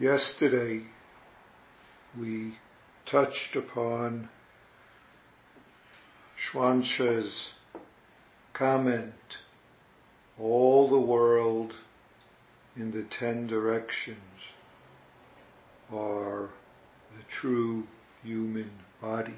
Yesterday we touched upon Xuansha's comment, all the world in the ten directions are the true human body.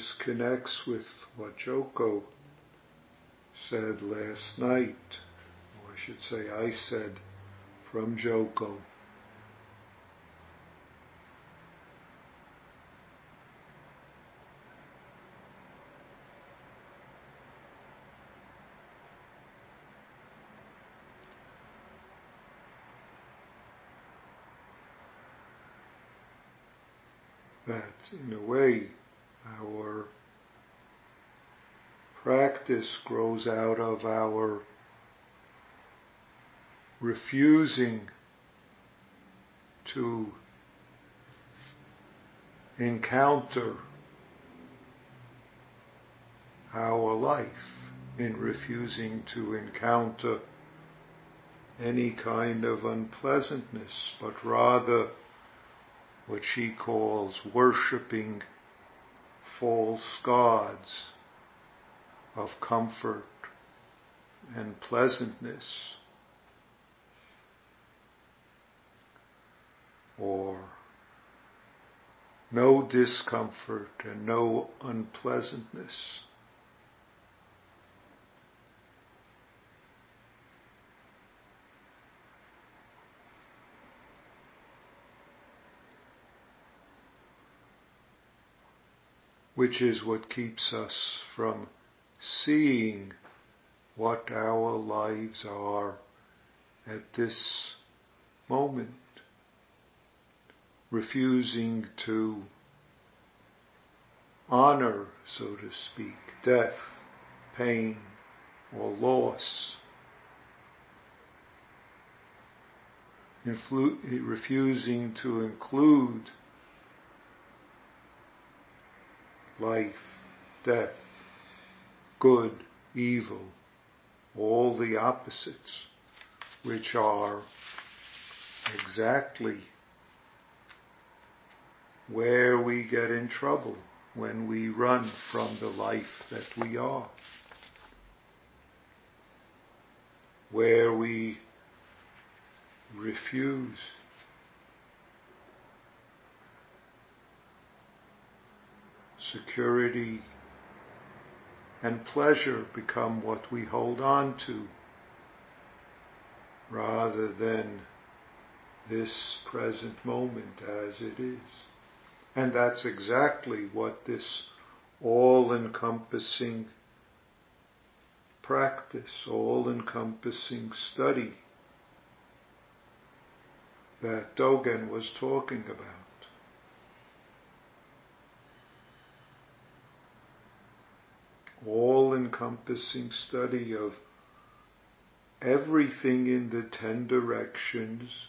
This connects with what Joko said last night, or I should say I said from Joko. That in a way our practice grows out of our refusing to encounter our life, in refusing to encounter any kind of unpleasantness, but rather what she calls worshipping false gods of comfort and pleasantness or no discomfort and no unpleasantness. Which is what keeps us from seeing what our lives are at this moment, refusing to honor, so to speak, death, pain, or loss. Influ- refusing to include life, death, good, evil, all the opposites, which are exactly where we get in trouble when we run from the life that we are. Where we refuse security, and pleasure become what we hold on to rather than this present moment as it is. And that's exactly what this all-encompassing practice, all-encompassing study that Dogen was talking about. All-encompassing study of everything in the ten directions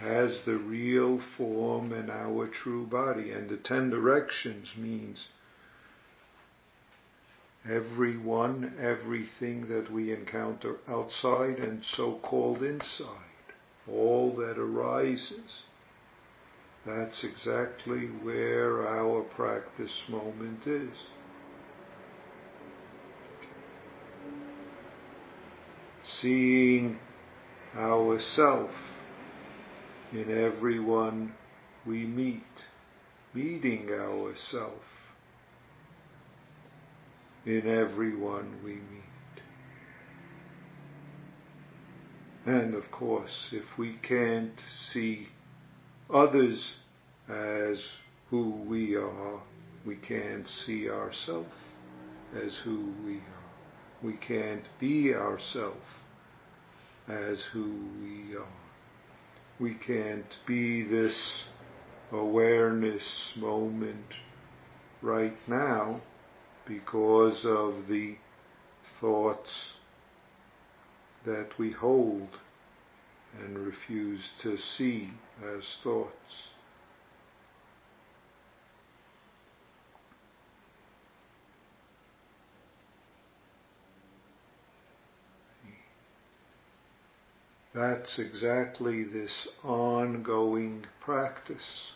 as the real form and our true body. And the ten directions means everyone, everything that we encounter outside and so-called inside, all that arises. That's exactly where our practice moment is. Seeing ourself in everyone we meet, meeting ourself in everyone we meet. And of course, if we can't see others as who we are, we can't see ourselves as who we are. We can't be ourselves as who we are. We can't be this awareness moment right now because of the thoughts that we hold and refuse to see as thoughts. That's exactly this ongoing practice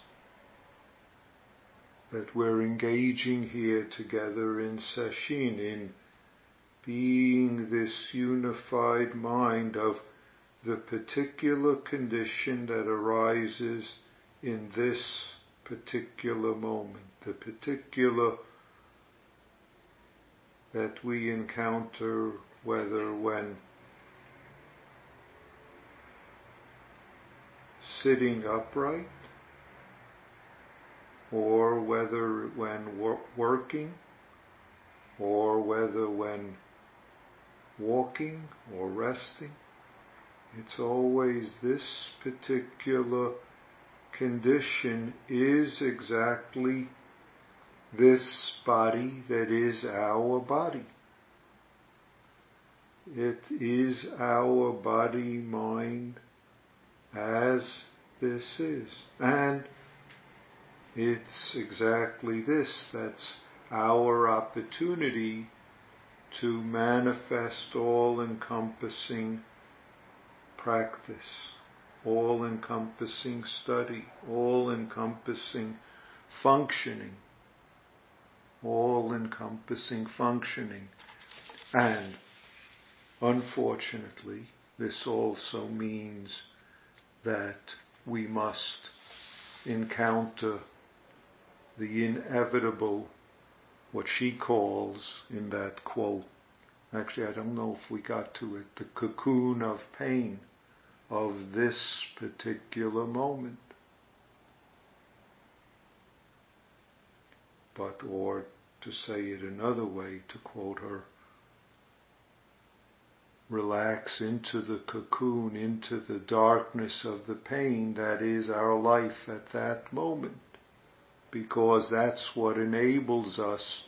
that we're engaging here together in sesshin, in being this unified mind of the particular condition that arises in this particular moment, the particular that we encounter whether when sitting upright or whether when wor- working or whether when walking or resting. It's always this particular condition is exactly this body that is our body. It is our body mind as this is. And it's exactly this. That's our opportunity to manifest all encompassing practice, all encompassing study, all encompassing functioning, all encompassing functioning. And unfortunately, this also means that we must encounter the inevitable, what she calls in that quote, actually I don't know if we got to it, the cocoon of pain of this particular moment. But, or to say it another way, to quote her, relax into the cocoon, into the darkness of the pain that is our life at that moment. Because that's what enables us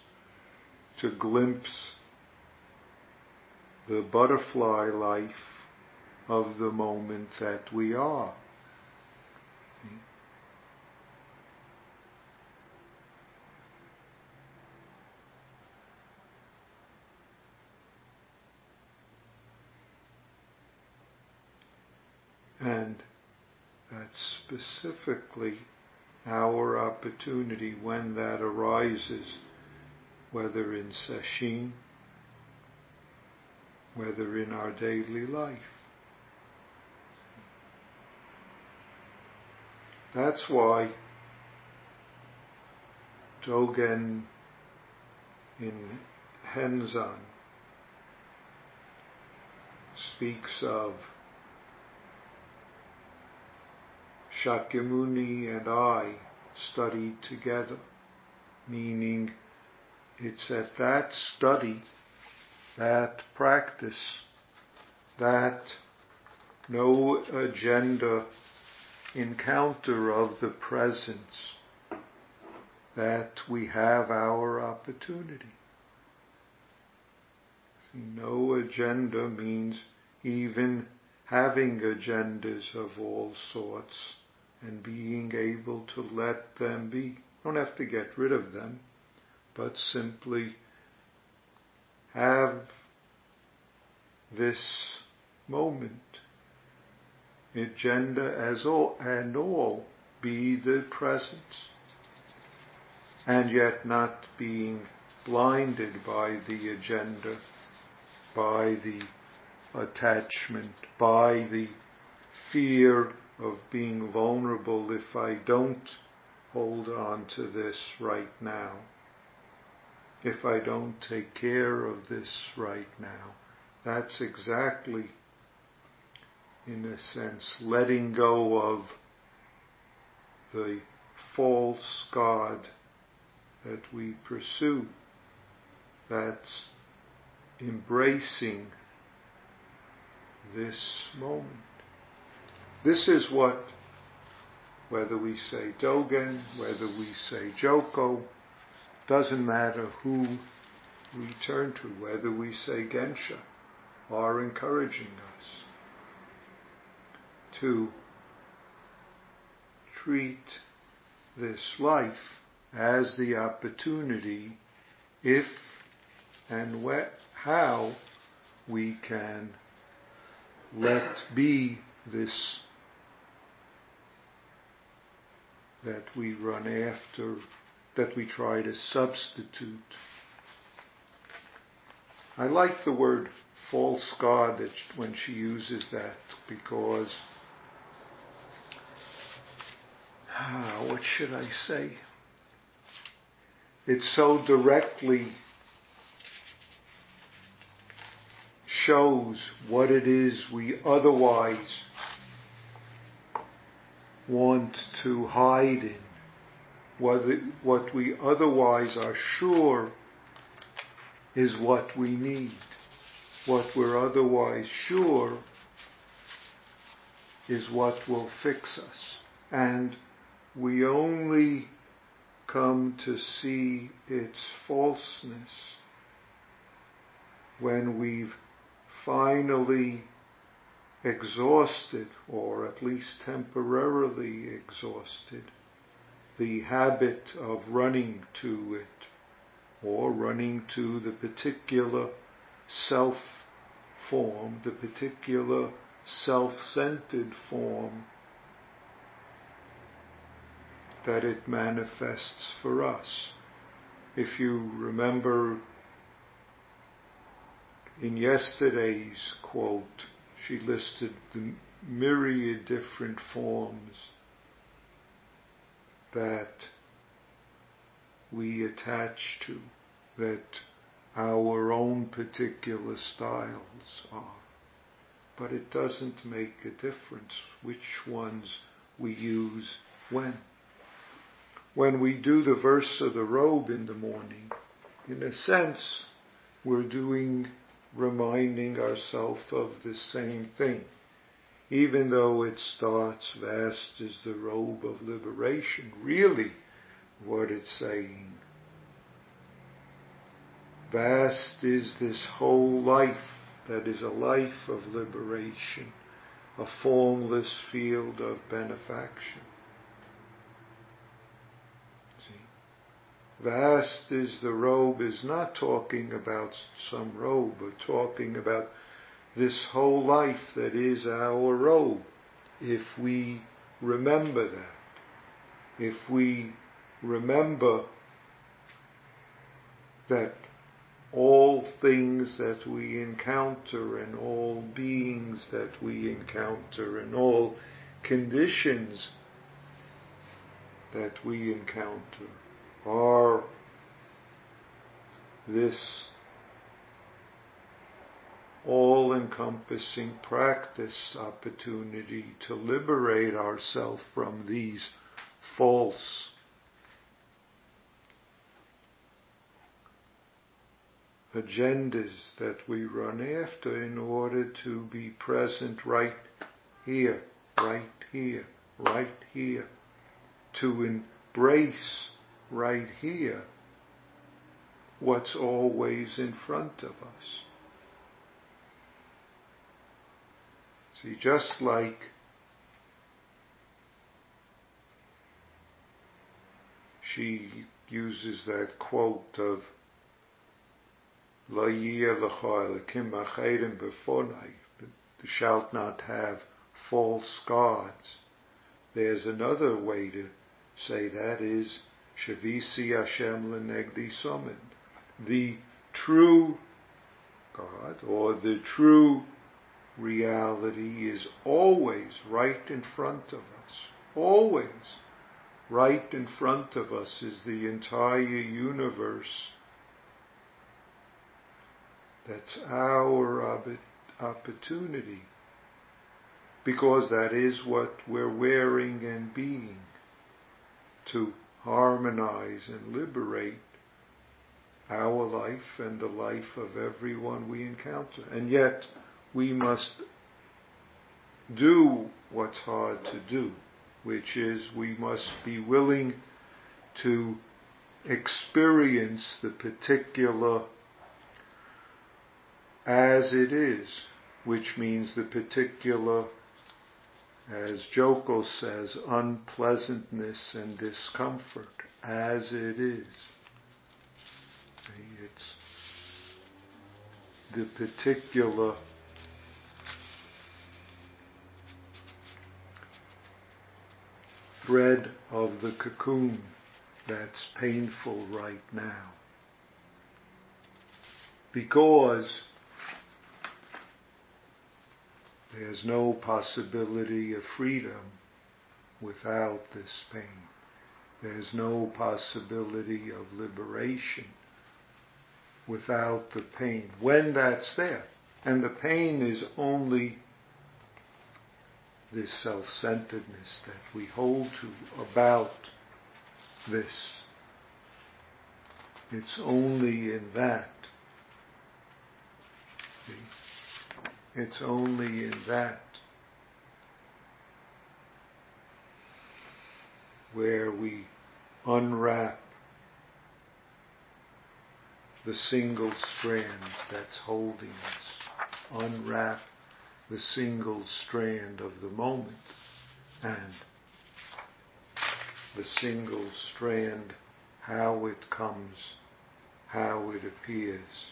to glimpse the butterfly life of the moment that we are. And that's specifically our opportunity when that arises, whether in sesshin, whether in our daily life. That's why Dogen in Henzan speaks of Shakyamuni and I studied together, meaning it's at that study, that practice, that no agenda encounter of the presence that we have our opportunity. See, no agenda means even having agendas of all sorts and being able to let them be. Don't have to get rid of them, but simply have this moment, agenda as all and all, be the presence, and yet not being blinded by the agenda, by the attachment, by the fear of being vulnerable if I don't hold on to this right now, if I don't take care of this right now. That's exactly, in a sense, letting go of the false God that we pursue. That's embracing this moment. This is what, whether we say Dogen, whether we say Joko, doesn't matter who we turn to, whether we say Gensha, are encouraging us to treat this life as the opportunity if and how we can let be this that we run after, that we try to substitute. I like the word false God that when she uses that because ah, what should I say? It so directly shows what it is we otherwise want to hide in, what, what we otherwise are sure is what we need, what we're otherwise sure is what will fix us. And we only come to see its falseness when we've finally exhausted, or at least temporarily exhausted, the habit of running to it, or running to the particular self form, the particular self-centered form that it manifests for us. If you remember in yesterday's quote, she listed the myriad different forms that we attach to, that our own particular styles are. But it doesn't make a difference which ones we use when. When we do the verse of the robe in the morning, in a sense, we're doing reminding ourselves of the same thing. Even though it starts, vast is the robe of liberation, really what it's saying. Vast is this whole life that is a life of liberation, a formless field of benefaction. Vast is the robe is not talking about some robe, but talking about this whole life that is our robe. If we remember that, if we remember that all things that we encounter and all beings that we encounter and all conditions that we encounter are this all-encompassing practice opportunity to liberate ourselves from these false agendas that we run after in order to be present right here, right here, right here, to embrace right here what's always in front of us. See, just like she uses that quote of La Thou shalt not have false gods. There's another way to say that is Shavisi Hashem Lenegdi Somin. The true God or the true reality is always right in front of us. Always right in front of us is the entire universe. That's our opportunity because that is what we're wearing and being to harmonize and liberate our life and the life of everyone we encounter. And yet, we must do what's hard to do, which is we must be willing to experience the particular as it is, which means the particular, as Joko says, unpleasantness and discomfort, as it is. It's the particular thread of the cocoon that's painful right now. Because there's no possibility of freedom without this pain. There's no possibility of liberation without the pain. When that's there. And the pain is only this self-centeredness that we hold to about this. It's only in that. It's only in that where we unwrap the single strand that's holding us. Unwrap the single strand of the moment and the single strand, how it comes, how it appears.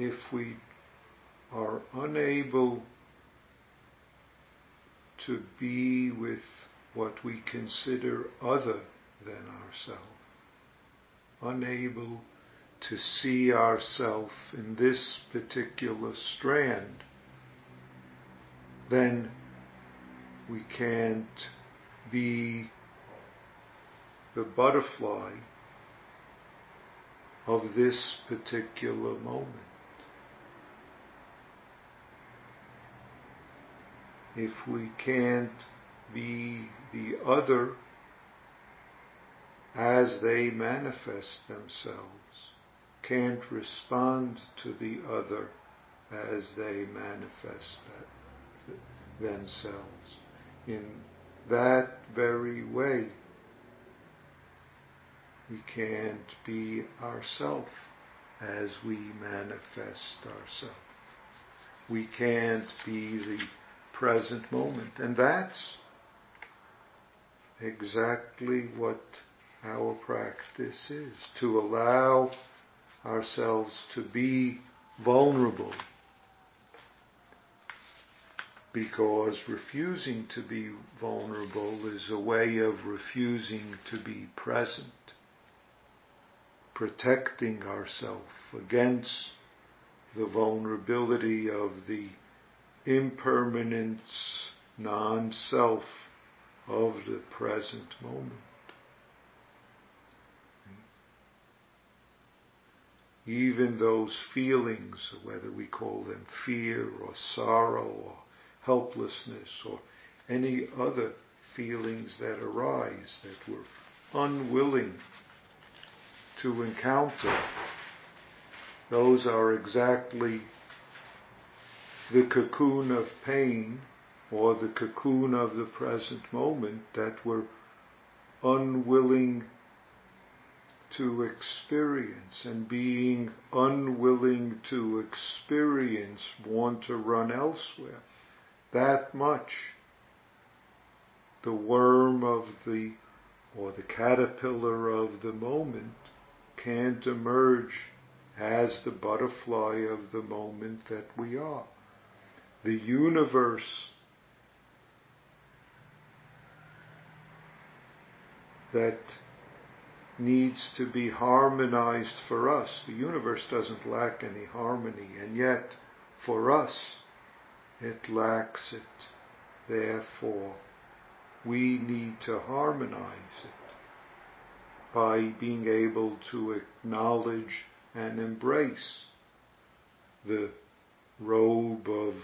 If we are unable to be with what we consider other than ourselves, unable to see ourselves in this particular strand, then we can't be the butterfly of this particular moment. If we can't be the other as they manifest themselves, can't respond to the other as they manifest themselves. In that very way, we can't be ourself as we manifest ourselves. We can't be the present moment. And that's exactly what our practice is, to allow ourselves to be vulnerable because refusing to be vulnerable is a way of refusing to be present, protecting ourselves against the vulnerability of the impermanence, non-self of the present moment. Even those feelings, whether we call them fear or sorrow or helplessness or any other feelings that arise that we're unwilling to encounter, those are exactly the cocoon of pain or the cocoon of the present moment that we're unwilling to experience. And being unwilling to experience want to run elsewhere. That much. The worm of the or the caterpillar of the moment can't emerge as the butterfly of the moment that we are the universe that needs to be harmonized for us. The universe doesn't lack any harmony, and yet for us it lacks it. therefore we need to harmonize it by being able to acknowledge and embrace the robe of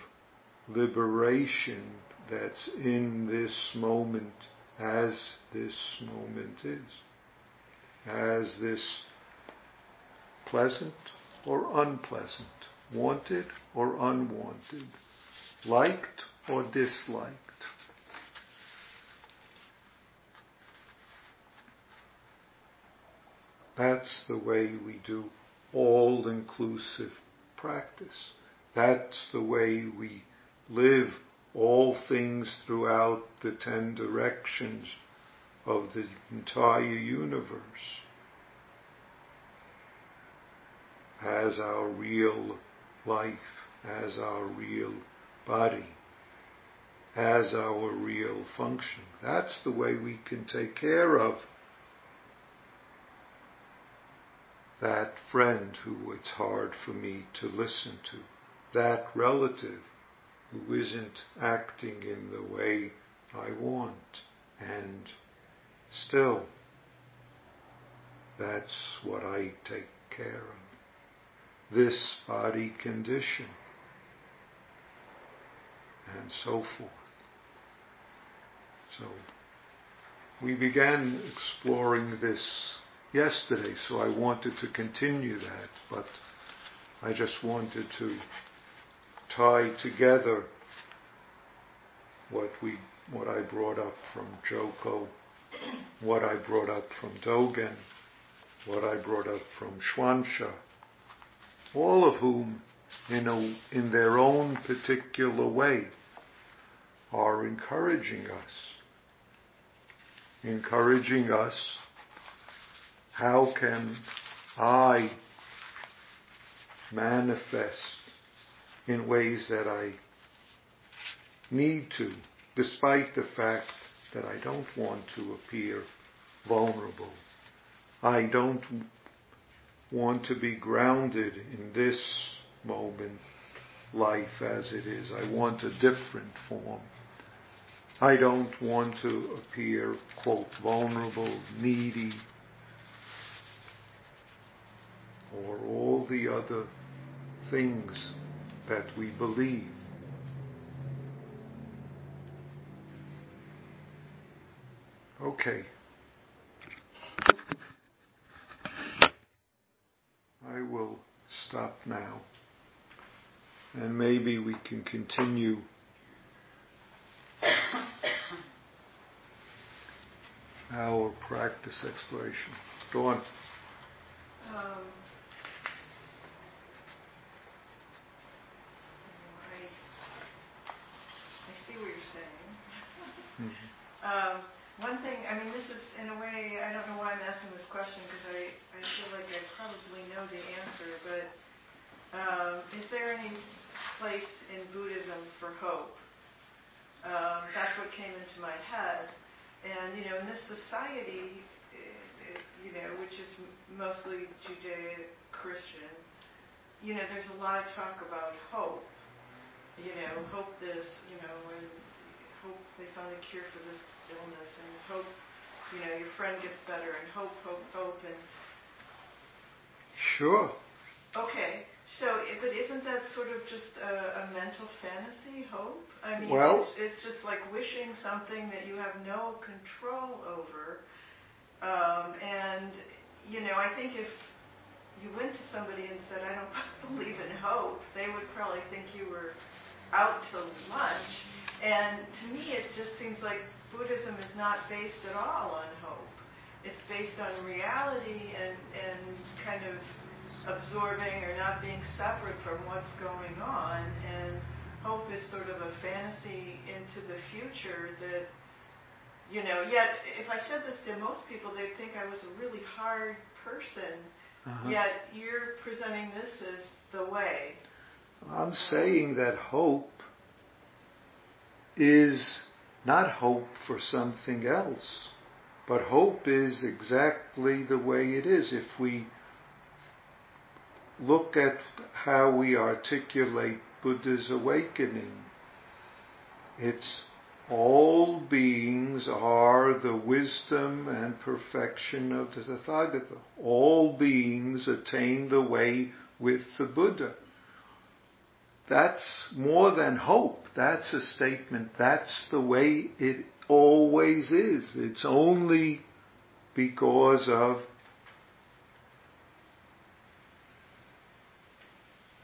liberation that's in this moment as this moment is, as this pleasant or unpleasant, wanted or unwanted, liked or disliked. That's the way we do all inclusive practice. That's the way we live all things throughout the ten directions of the entire universe as our real life, as our real body, as our real function. That's the way we can take care of that friend who it's hard for me to listen to, that relative who isn't acting in the way I want. And still, that's what I take care of. This body condition. And so forth. So, we began exploring this yesterday, so I wanted to continue that, but I just wanted to tie together what we what I brought up from Joko, what I brought up from Dogen, what I brought up from Xuanzang, all of whom in, a, in their own particular way are encouraging us. Encouraging us, how can I manifest in ways that I need to, despite the fact that I don't want to appear vulnerable. I don't want to be grounded in this moment life as it is. I want a different form. I don't want to appear, quote, vulnerable, needy, or all the other things that we believe. Okay. I will stop now. And maybe we can continue our practice exploration. Go on. Um. Mm-hmm. Um, one thing, I mean, this is in a way, I don't know why I'm asking this question because I, I feel like I probably know the answer, but um, is there any place in Buddhism for hope? Um, that's what came into my head. And, you know, in this society, you know, which is mostly Judeo-Christian, you know, there's a lot of talk about hope. You know, hope this, you know, and hope they find a cure for this illness and hope, you know, your friend gets better and hope, hope, hope and Sure. Okay, so but isn't that sort of just a, a mental fantasy, hope? I mean, well, it's, it's, just like wishing something that you have no control over. Um, and you know, I think if you went to somebody and said, "I don't believe in hope," they would probably think you were out to lunch. And to me, it just seems like Buddhism is not based at all on hope. It's based on reality and, and kind of absorbing or not being separate from what's going on. And hope is sort of a fantasy into the future that, you know, yet if I said this to most people, they'd think I was a really hard person. Uh-huh. Yet you're presenting this as the way. I'm saying that hope is not hope for something else, but hope is exactly the way it is. If we look at how we articulate Buddha's awakening, it's all beings are the wisdom and perfection of the Tathagata. All beings attain the way with the Buddha. That's more than hope. That's a statement. That's the way it always is. It's only because of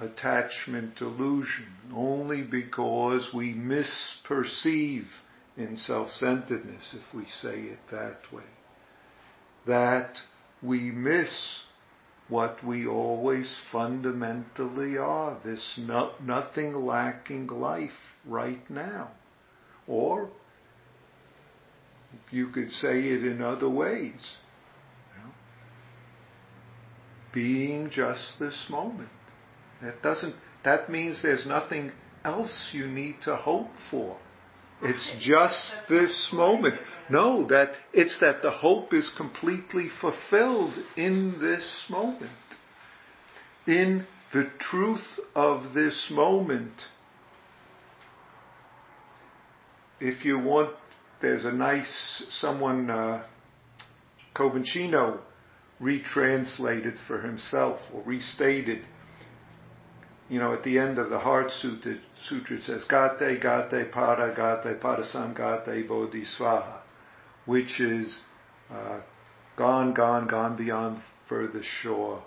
attachment delusion, only because we misperceive in self-centeredness, if we say it that way, that we miss what we always fundamentally are, this no, nothing lacking life right now. Or you could say it in other ways. Being just this moment. That doesn't, that means there's nothing else you need to hope for. It's just this moment. No, that it's that the hope is completely fulfilled in this moment. In the truth of this moment. If you want, there's a nice, someone, uh, Kobun Chino retranslated for himself or restated you know, at the end of the Heart Sutra, sutra it says, Gate, Gate, Para, Gate, Parasam, Gate, Bodhisvaha, which is uh, gone, gone, gone beyond furthest shore,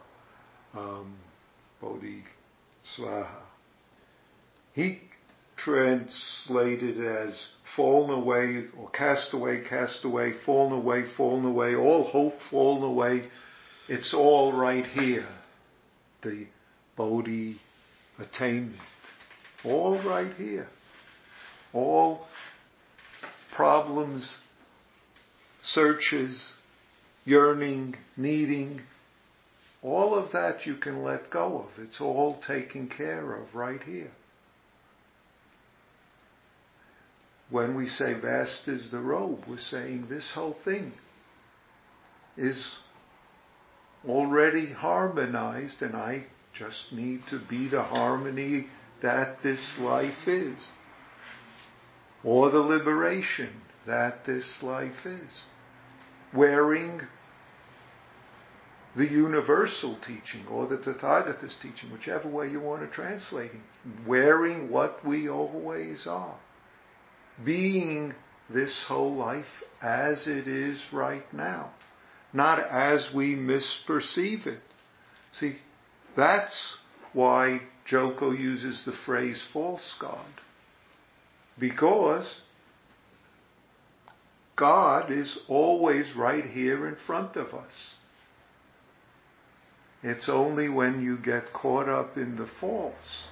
um, Bodhisvaha. He translated as fallen away or cast away, cast away, fallen away, fallen away, all hope fallen away. It's all right here. The Bodhi attainment. All right here. All problems, searches, yearning, needing, all of that you can let go of. It's all taken care of right here. When we say vast is the robe, we're saying this whole thing is already harmonized and I just need to be the harmony that this life is. Or the liberation that this life is. Wearing the universal teaching or the Tathagata's teaching, whichever way you want to translate it. Wearing what we always are. Being this whole life as it is right now. Not as we misperceive it. See, that's why Joko uses the phrase false God. Because God is always right here in front of us. It's only when you get caught up in the false,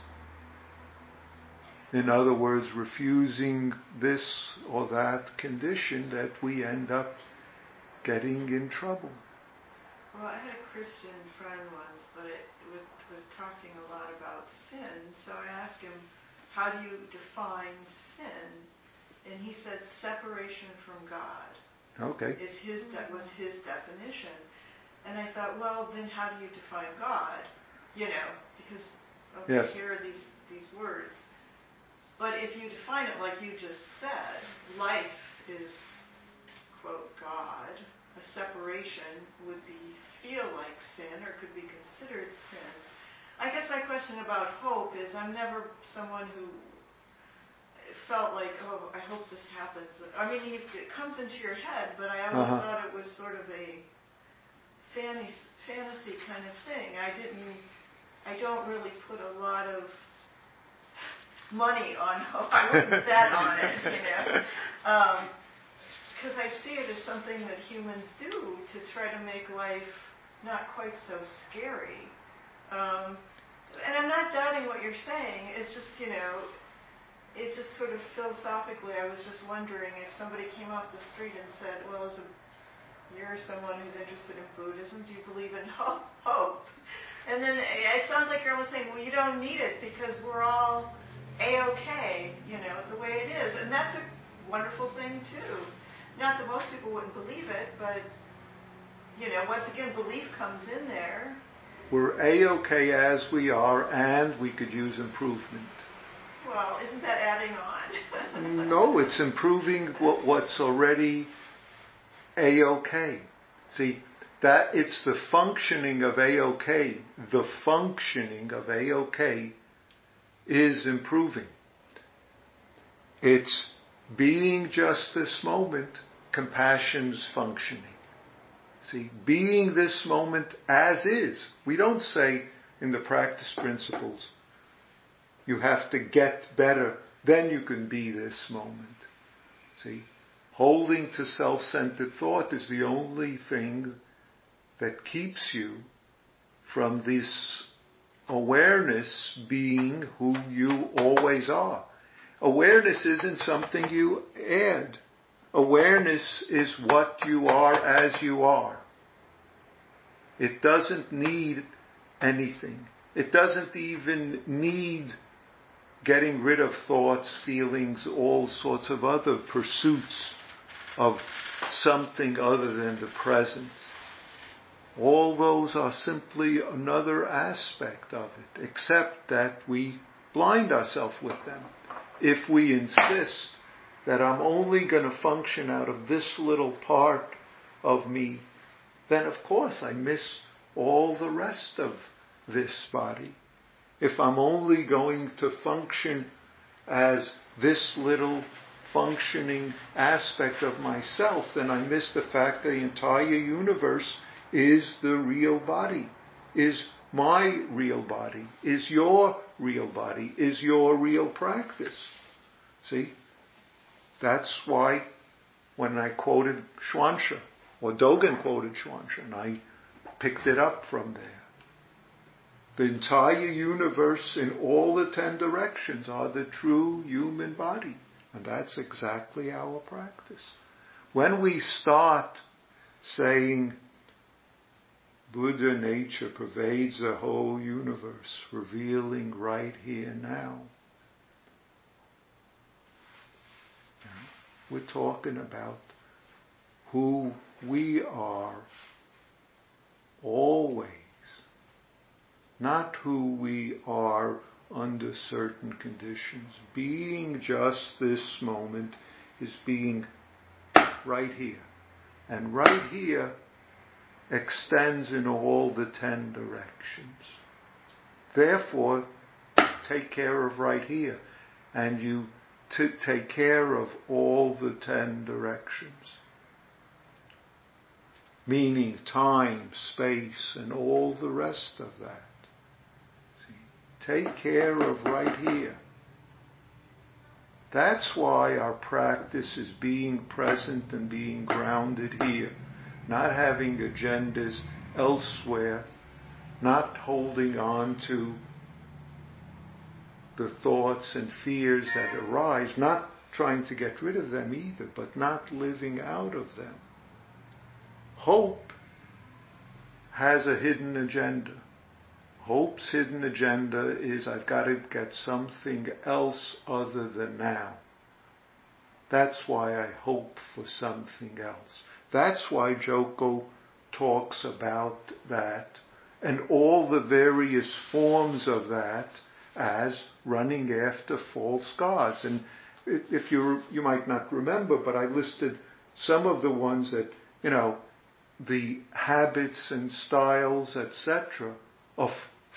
in other words, refusing this or that condition, that we end up getting in trouble. Well, I had a Christian friend once, but it was, was talking a lot about sin. So I asked him, how do you define sin? And he said separation from God. Okay. Is his that was his definition. And I thought, well, then how do you define God? You know, because okay, yes. here are these these words. But if you define it like you just said, life is quote God, a separation would be feel like sin or could be considered sin. I guess my question about hope is I'm never someone who felt like, oh, I hope this happens. I mean, it comes into your head, but I always uh-huh. thought it was sort of a fantasy, fantasy kind of thing. I didn't, I don't really put a lot of money on hope. I wouldn't bet on it, you know. Um, because I see it as something that humans do to try to make life not quite so scary. Um, and I'm not doubting what you're saying. It's just, you know, it just sort of philosophically, I was just wondering if somebody came off the street and said, well, as a, you're someone who's interested in Buddhism, do you believe in hope? hope? And then it sounds like you're almost saying, well, you don't need it because we're all A-OK, you know, the way it is. And that's a wonderful thing, too. Not that most people wouldn't believe it, but you know, once again, belief comes in there. We're a-okay as we are, and we could use improvement. Well, isn't that adding on? No, it's improving what, what's already a-okay. See, that it's the functioning of a-okay. The functioning of a-okay is improving. It's being just this moment, compassion's functioning. See, being this moment as is. We don't say in the practice principles, you have to get better, then you can be this moment. See, holding to self-centered thought is the only thing that keeps you from this awareness being who you always are. Awareness isn't something you add. Awareness is what you are as you are. It doesn't need anything. It doesn't even need getting rid of thoughts, feelings, all sorts of other pursuits of something other than the present. All those are simply another aspect of it, except that we blind ourselves with them. If we insist that I'm only going to function out of this little part of me, then of course I miss all the rest of this body. If I'm only going to function as this little functioning aspect of myself, then I miss the fact that the entire universe is the real body, is my real body, is your real body, is your real practice. See? That's why when I quoted Xuansha, or Dogen quoted Xuansha, and I picked it up from there. The entire universe in all the ten directions are the true human body. And that's exactly our practice. When we start saying Buddha nature pervades the whole universe, revealing right here now, we're talking about who we are always, not who we are under certain conditions. Being just this moment is being right here. And right here extends in all the ten directions. Therefore, take care of right here. And you t- take care of all the ten directions. Meaning time, space, and all the rest of that. Take care of right here. That's why our practice is being present and being grounded here, not having agendas elsewhere, not holding on to the thoughts and fears that arise, not trying to get rid of them either, but not living out of them. Hope has a hidden agenda. Hope's hidden agenda is I've got to get something else other than now. That's why I hope for something else. That's why Joko talks about that and all the various forms of that as running after false gods. And if you you might not remember, but I listed some of the ones that you know, the habits and styles, etc., of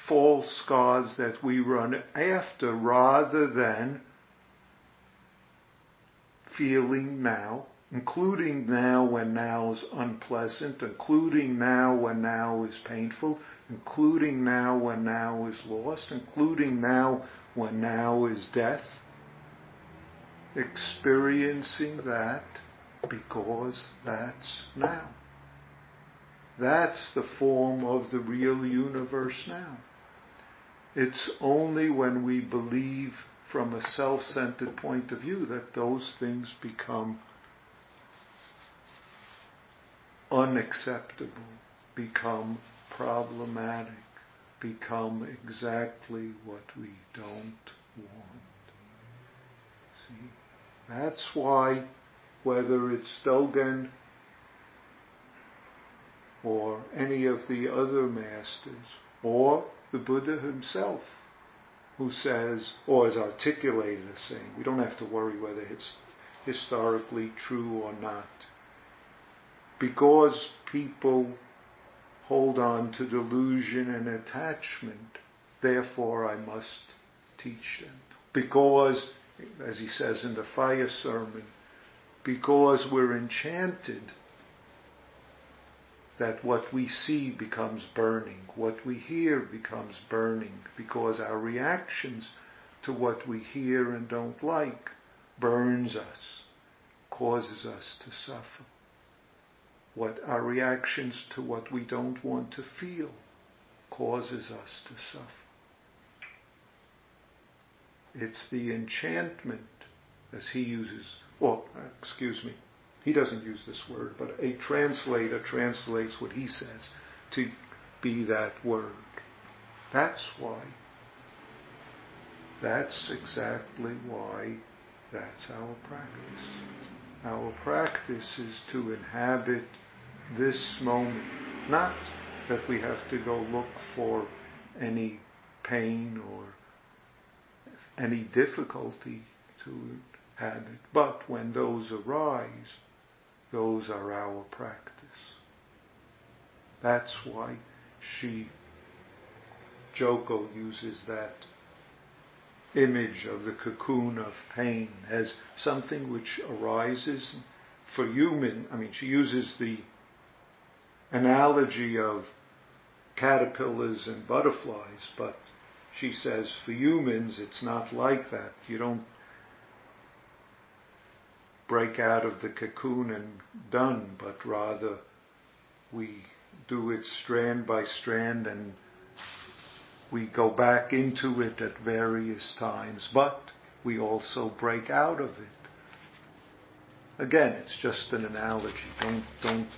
false gods that we run after rather than feeling now, including now when now is unpleasant, including now when now is painful, including now when now is lost, including now when now is death. Experiencing that because that's now. That's the form of the real universe now. It's only when we believe from a self-centered point of view that those things become unacceptable, become problematic, become exactly what we don't want. See? That's why whether it's Dogen or any of the other masters or the Buddha himself who says, or is articulated as saying, we don't have to worry whether it's historically true or not. Because people hold on to delusion and attachment, therefore I must teach them. Because, as he says in the fire sermon, because we're enchanted that what we see becomes burning, what we hear becomes burning, because our reactions to what we hear and don't like burns us, causes us to suffer. What our reactions to what we don't want to feel causes us to suffer. It's the enchantment, as he uses, well, excuse me, he doesn't use this word, but a translator translates what he says to be that word. That's why. That's exactly why that's our practice. Our practice is to inhabit this moment. Not that we have to go look for any pain or any difficulty to have it, but when those arise, those are our practice. That's why she, Joko uses that image of the cocoon of pain as something which arises for human. I mean, she uses the analogy of caterpillars and butterflies, but she says for humans it's not like that. You don't break out of the cocoon and done, but rather we do it strand by strand and we go back into it at various times, but we also break out of it. Again, it's just an analogy. Don't, don't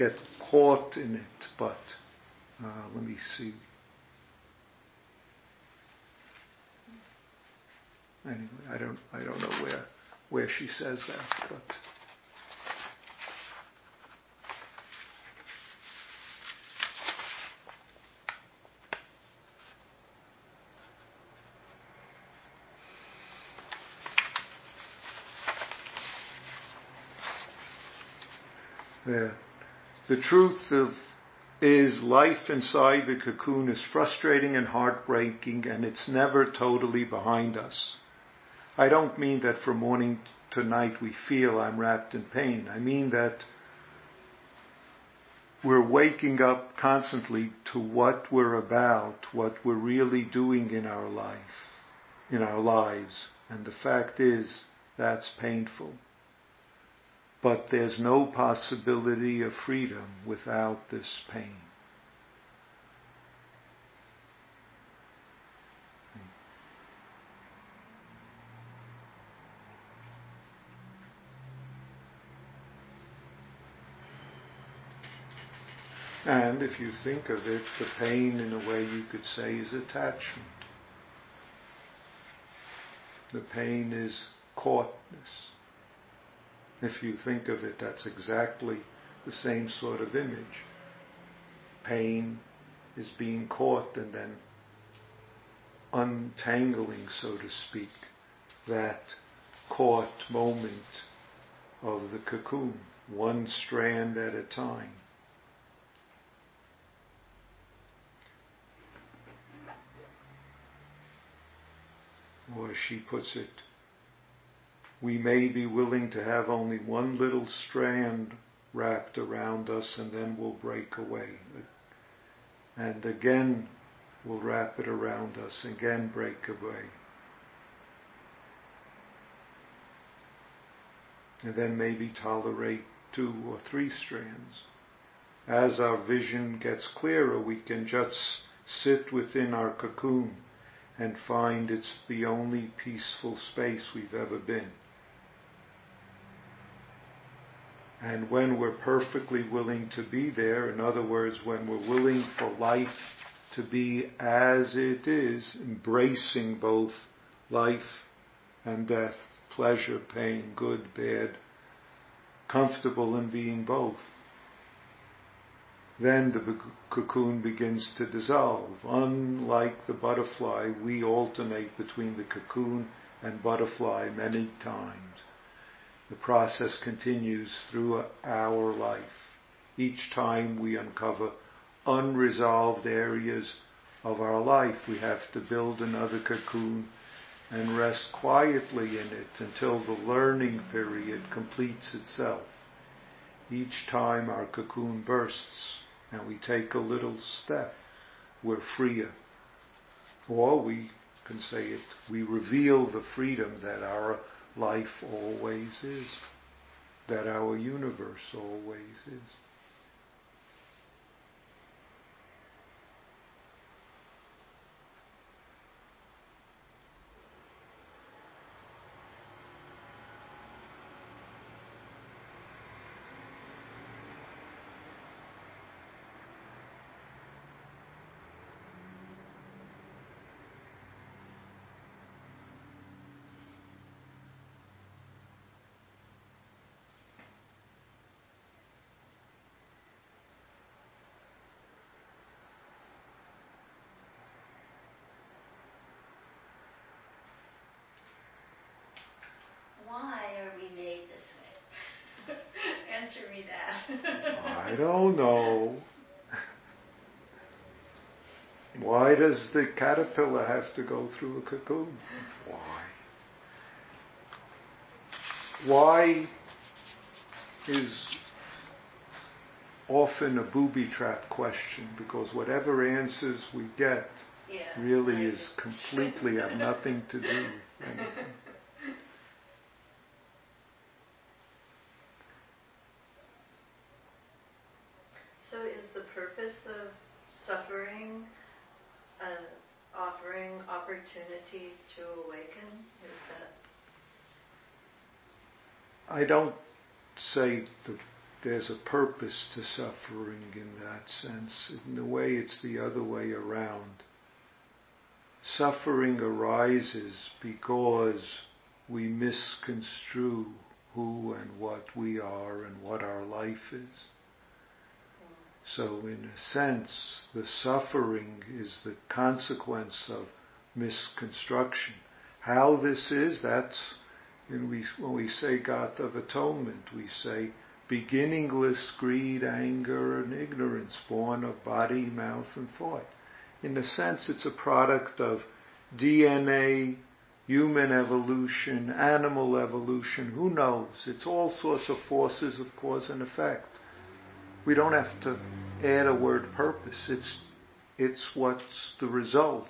get caught in it, but uh, let me see. Anyway, I don't, I don't know where where she says that, but. Yeah. The truth of is life inside the cocoon is frustrating and heartbreaking and it's never totally behind us. I don't mean that from morning to night we feel I'm wrapped in pain. I mean that we're waking up constantly to what we're about, what we're really doing in our life, in our lives. And the fact is, that's painful. But there's no possibility of freedom without this pain. And if you think of it, the pain in a way you could say is attachment. The pain is caughtness. If you think of it, that's exactly the same sort of image. Pain is being caught and then untangling, so to speak, that caught moment of the cocoon, one strand at a time. or she puts it, we may be willing to have only one little strand wrapped around us and then we'll break away. And again we'll wrap it around us, again break away. And then maybe tolerate two or three strands. As our vision gets clearer, we can just sit within our cocoon and find it's the only peaceful space we've ever been. And when we're perfectly willing to be there, in other words, when we're willing for life to be as it is, embracing both life and death, pleasure, pain, good, bad, comfortable in being both, then the cocoon begins to dissolve. Unlike the butterfly, we alternate between the cocoon and butterfly many times. The process continues through our life. Each time we uncover unresolved areas of our life, we have to build another cocoon and rest quietly in it until the learning period completes itself. Each time our cocoon bursts and we take a little step, we're freer. Or we can say it, we reveal the freedom that our life always is, that our universe always is. answer me that. I don't know. Why does the caterpillar have to go through a cocoon? Why? Why is often a booby trap question because whatever answers we get yeah, really is completely have nothing to do with anything. Opportunities to awaken? Is that? I don't say that there's a purpose to suffering in that sense. In a way, it's the other way around. Suffering arises because we misconstrue who and what we are and what our life is. So, in a sense, the suffering is the consequence of misconstruction. How this is, that's when we, when we say Gatha of Atonement, we say beginningless greed, anger, and ignorance born of body, mouth, and thought. In a sense, it's a product of DNA, human evolution, animal evolution, who knows? It's all sorts of forces of cause and effect. We don't have to add a word purpose. It's, it's what's the result.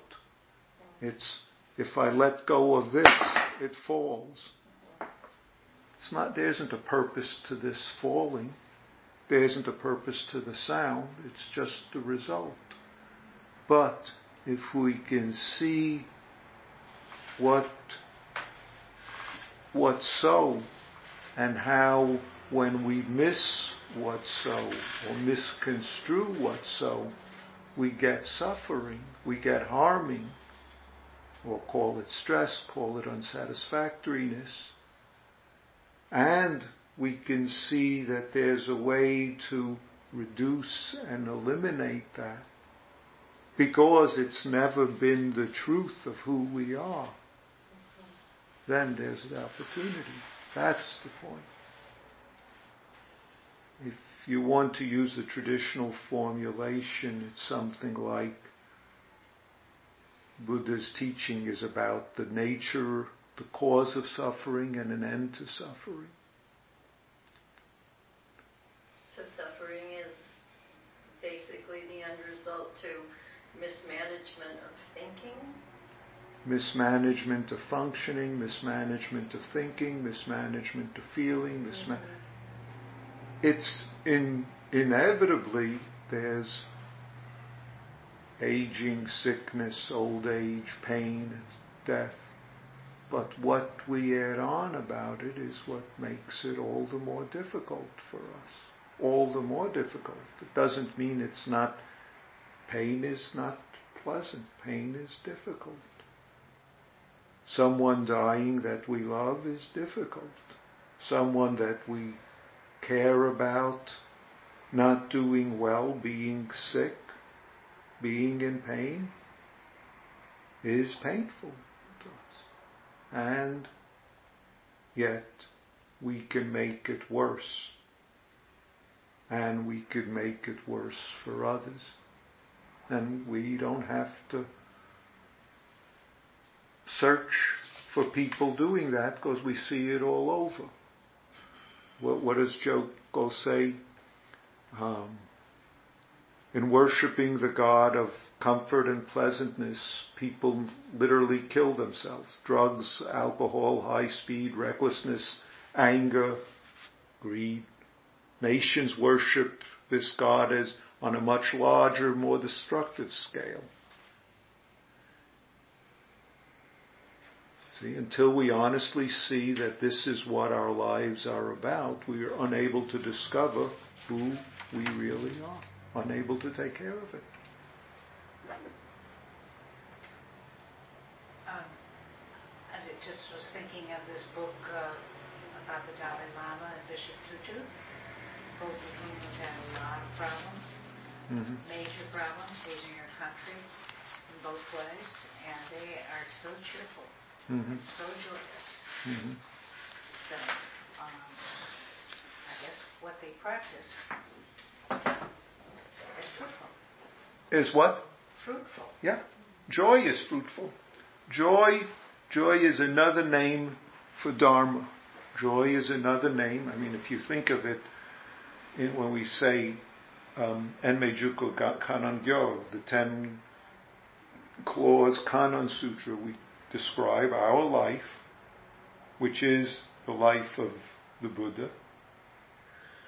It's if I let go of this, it falls. It's not, there isn't a purpose to this falling. There isn't a purpose to the sound. It's just the result. But if we can see what, what's so and how when we miss what's so or misconstrue what's so, we get suffering, we get harming, or call it stress, call it unsatisfactoriness. And we can see that there's a way to reduce and eliminate that because it's never been the truth of who we are. Then there's the opportunity. That's the point. If you want to use the traditional formulation, it's something like Buddha's teaching is about the nature, the cause of suffering, and an end to suffering. So suffering is basically the end result to mismanagement of thinking? Mismanagement of functioning, mismanagement of thinking, mismanagement of feeling, misma- mm-hmm. It's in, inevitably there's aging, sickness, old age, pain, death. But what we add on about it is what makes it all the more difficult for us. All the more difficult. It doesn't mean it's not, pain is not pleasant. Pain is difficult. Someone dying that we love is difficult. Someone that we care about not doing well, being sick, being in pain is painful to us. And yet we can make it worse. And we could make it worse for others. And we don't have to search for people doing that because we see it all over. What, what does Joko say? Um, in worshipping the God of comfort and pleasantness, people literally kill themselves. Drugs, alcohol, high speed, recklessness, anger, greed. Nations worship this God as on a much larger, more destructive scale. See, until we honestly see that this is what our lives are about, we are unable to discover who we really are, unable to take care of it. Um, I just was thinking of this book uh, about the Dalai Lama and Bishop Tutu, both of whom have had a lot of problems, mm-hmm. major problems losing your country in both ways, and they are so cheerful mm-hmm. so joyous. Mm-hmm. So, um, I guess what they practice is what? Fruitful. Yeah. Joy is fruitful. Joy, joy is another name for Dharma. Joy is another name. I mean, if you think of it, in, when we say um, Enmei Jukku Kannon Gyo, the ten clause Kannon Sutra, we describe our life, which is the life of the Buddha,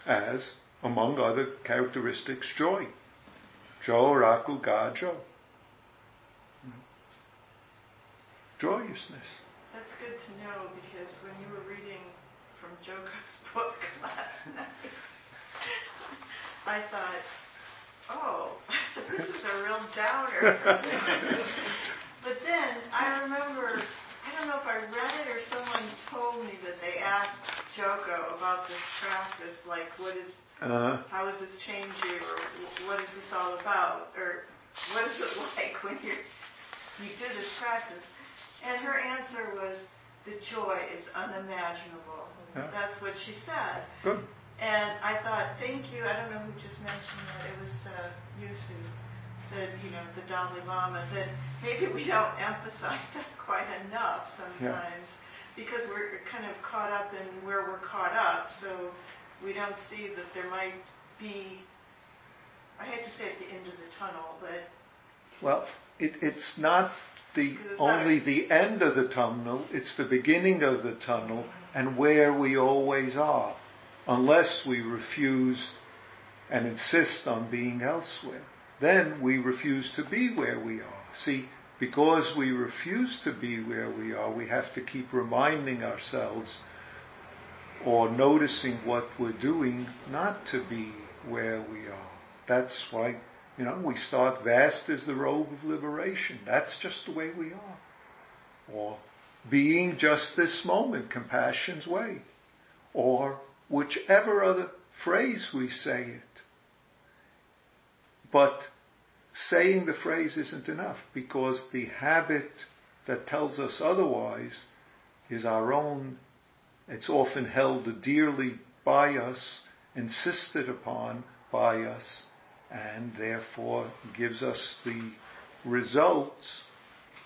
as, among other characteristics, joy. Jo Raku Ga Jo. Joyousness. That's good to know because when you were reading from Joko's book last night, I thought, oh, this is a real downer. But then I remember, I don't know if I read it or someone told me that they asked Joko about this practice, like what is, uh, how does this change you, or what is this all about, or what is it like when you you do this practice? And her answer was, the joy is unimaginable. Yeah. That's what she said. Good. And I thought, thank you. I don't know who just mentioned that. It was uh, Yusu the you know the Dalai Lama that maybe we don't emphasize that quite enough sometimes yeah. because we're kind of caught up in where we're caught up, so we don't see that there might be. I hate to say at the end of the tunnel, but well, it, it's not the only the end of the tunnel. It's the beginning of the tunnel and where we always are, unless we refuse and insist on being elsewhere then we refuse to be where we are. See, because we refuse to be where we are, we have to keep reminding ourselves or noticing what we're doing not to be where we are. That's why, you know, we start vast as the robe of liberation. That's just the way we are. Or being just this moment, compassion's way. Or whichever other phrase we say it. But saying the phrase isn't enough because the habit that tells us otherwise is our own. It's often held dearly by us, insisted upon by us, and therefore gives us the results.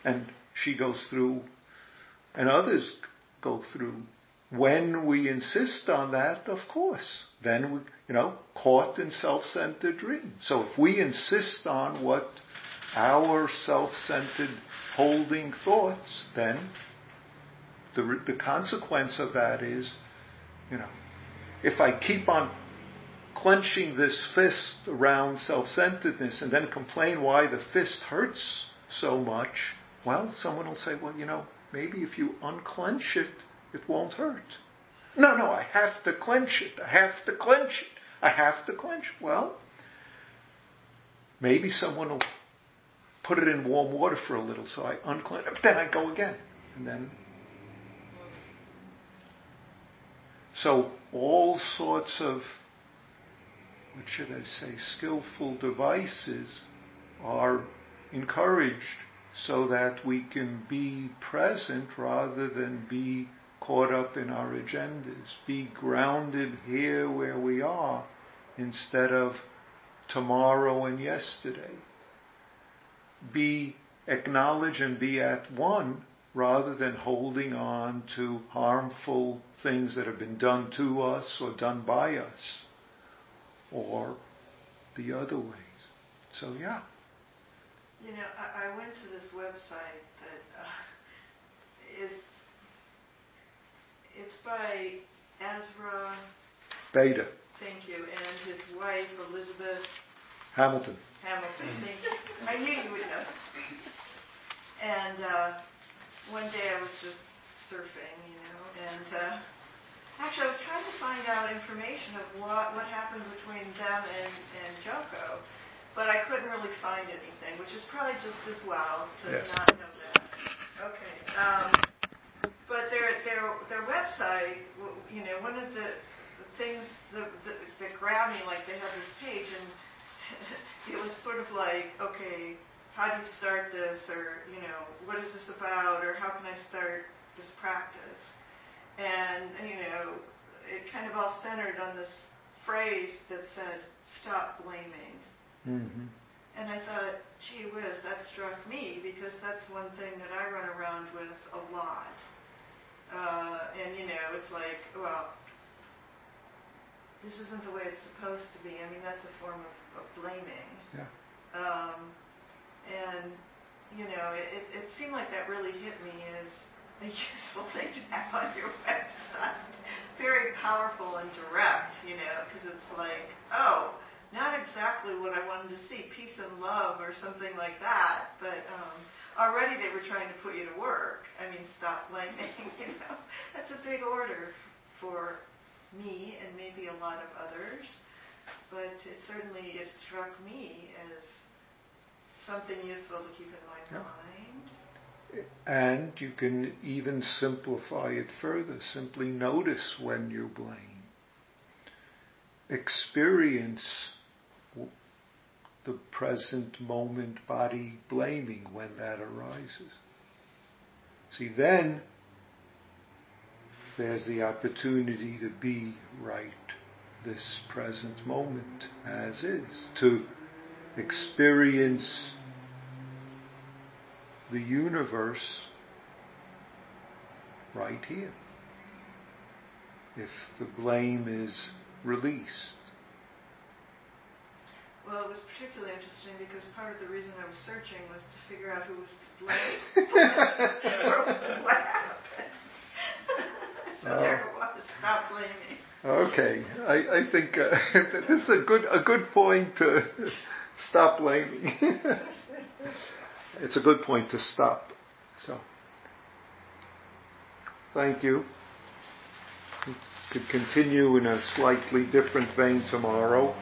And she goes through, and others go through when we insist on that, of course, then we, you know, caught in self-centered dream. So if we insist on what our self-centered holding thoughts, then the, the consequence of that is, you know, if I keep on clenching this fist around self-centeredness and then complain why the fist hurts so much, well, someone will say, well, you know, maybe if you unclench it, it won't hurt. No, no, I have to clench it. I have to clench it. I have to clench. It. Well, maybe someone will put it in warm water for a little, so I unclench it. Then I go again, and then. So all sorts of what should I say, skillful devices are encouraged so that we can be present rather than be caught up in our agendas, be grounded here where we are instead of tomorrow and yesterday. Be acknowledge and be at one rather than holding on to harmful things that have been done to us or done by us or the other ways. So yeah. You know, I, I went to this website that uh, is it's by Ezra Bayda. Thank you, and his wife Elizabeth Hamilton. Hamilton. Thank you. I knew you would know. And uh, one day I was just surfing, you know, and uh, actually I was trying to find out information of what what happened between them and and Joko, but I couldn't really find anything, which is probably just as well to yes. not know that. Okay. Um, but their their their website, you know, one of the, the things that, that, that grabbed me, like they have this page, and it was sort of like, okay, how do you start this, or you know, what is this about, or how can I start this practice? And you know, it kind of all centered on this phrase that said, "Stop blaming." Mm-hmm. And I thought, gee whiz, that struck me because that's one thing that I run around with a lot. Uh, and you know, it's like, well, this isn't the way it's supposed to be. I mean, that's a form of, of blaming. Yeah. Um, and you know, it, it seemed like that really hit me as a useful thing to have on your website. Very powerful and direct, you know, because it's like, oh, not exactly what I wanted to see, peace and love or something like that, but um, already they were trying to put you to work. I mean, stop blaming, you know. That's a big order for me and maybe a lot of others, but it certainly it struck me as something useful to keep in my yeah. mind. And you can even simplify it further. Simply notice when you blame. Experience the present moment body blaming when that arises. See, then there's the opportunity to be right this present moment as is, to experience the universe right here. If the blame is released. Well, it was particularly interesting because part of the reason I was searching was to figure out who was to blame for what happened. so oh. there it was. Stop blaming. Okay, I, I think uh, this is a good a good point to stop blaming. It's a good point to stop. So, thank you. We could continue in a slightly different vein tomorrow.